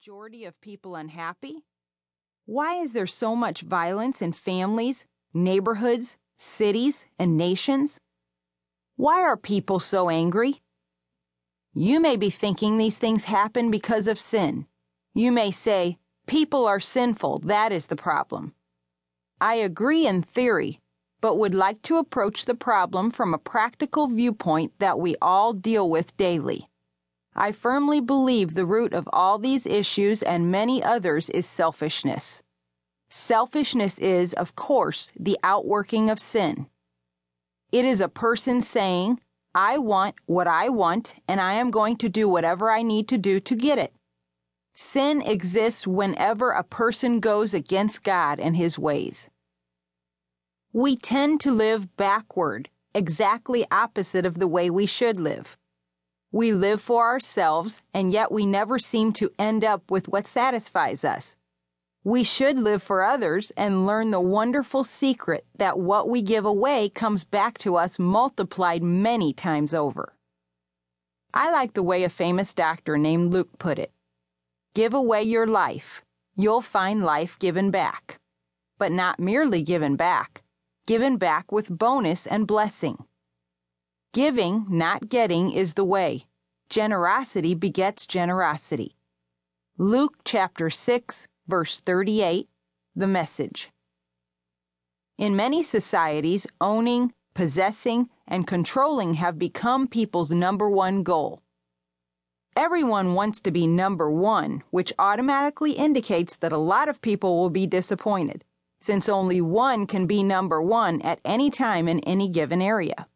majority of people unhappy? Why is there so much violence in families, neighborhoods, cities, and nations? Why are people so angry? You may be thinking these things happen because of sin. You may say, people are sinful, that is the problem. I agree in theory, but would like to approach the problem from a practical viewpoint that we all deal with daily. I firmly believe the root of all these issues and many others is selfishness. Selfishness is, of course, the outworking of sin. It is a person saying, I want what I want, and I am going to do whatever I need to do to get it. Sin exists whenever a person goes against God and his ways. We tend to live backward, exactly opposite of the way we should live. We live for ourselves, and yet we never seem to end up with what satisfies us. We should live for others and learn the wonderful secret that what we give away comes back to us multiplied many times over. I like the way a famous doctor named Luke put it Give away your life, you'll find life given back. But not merely given back, given back with bonus and blessing. Giving, not getting, is the way. Generosity begets generosity. Luke chapter 6, verse 38, the message. In many societies, owning, possessing, and controlling have become people's number one goal. Everyone wants to be number one, which automatically indicates that a lot of people will be disappointed, since only one can be number one at any time in any given area.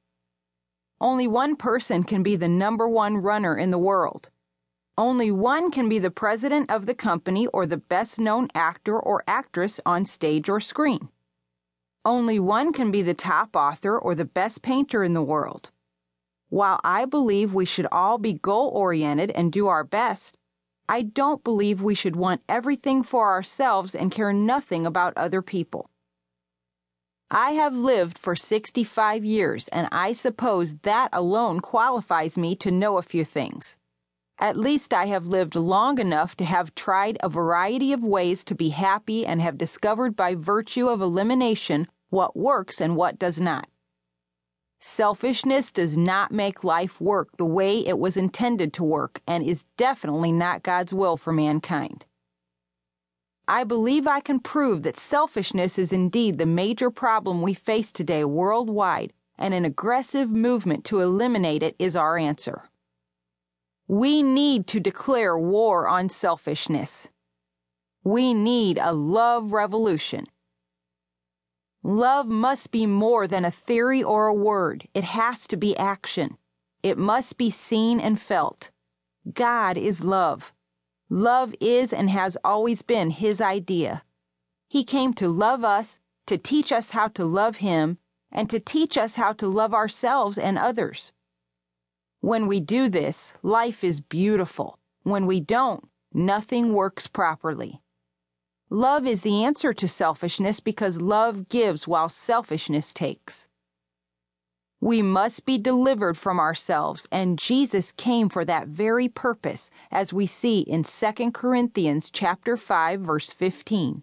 Only one person can be the number one runner in the world. Only one can be the president of the company or the best known actor or actress on stage or screen. Only one can be the top author or the best painter in the world. While I believe we should all be goal oriented and do our best, I don't believe we should want everything for ourselves and care nothing about other people. I have lived for 65 years, and I suppose that alone qualifies me to know a few things. At least I have lived long enough to have tried a variety of ways to be happy and have discovered by virtue of elimination what works and what does not. Selfishness does not make life work the way it was intended to work and is definitely not God's will for mankind. I believe I can prove that selfishness is indeed the major problem we face today worldwide, and an aggressive movement to eliminate it is our answer. We need to declare war on selfishness. We need a love revolution. Love must be more than a theory or a word. It has to be action. It must be seen and felt. God is love. Love is and has always been His idea. He came to love us, to teach us how to love Him, and to teach us how to love ourselves and others. When we do this, life is beautiful. When we don't, nothing works properly. Love is the answer to selfishness because love gives while selfishness takes. We must be delivered from ourselves, and Jesus came for that very purpose, as we see in 2 Corinthians chapter 5 verse 15.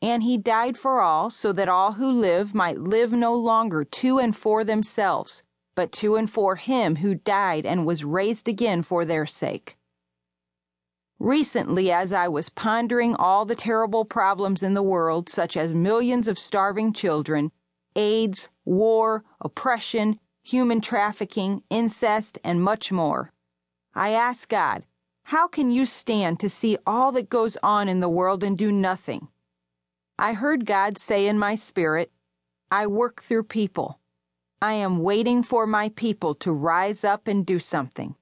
And he died for all, so that all who live might live no longer to and for themselves, but to and for him who died and was raised again for their sake. Recently, as I was pondering all the terrible problems in the world, such as millions of starving children, AIDS, war, oppression, human trafficking, incest, and much more. I ask God, how can you stand to see all that goes on in the world and do nothing? I heard God say in my spirit, I work through people. I am waiting for my people to rise up and do something.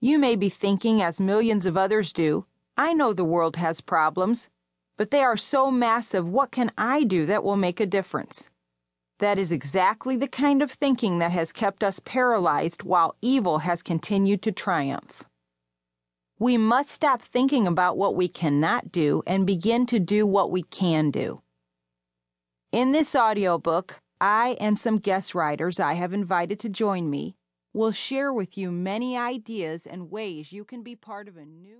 You may be thinking, as millions of others do, I know the world has problems, but they are so massive, what can I do that will make a difference? That is exactly the kind of thinking that has kept us paralyzed while evil has continued to triumph. We must stop thinking about what we cannot do and begin to do what we can do. In this audiobook, I and some guest writers I have invited to join me will share with you many ideas and ways you can be part of a new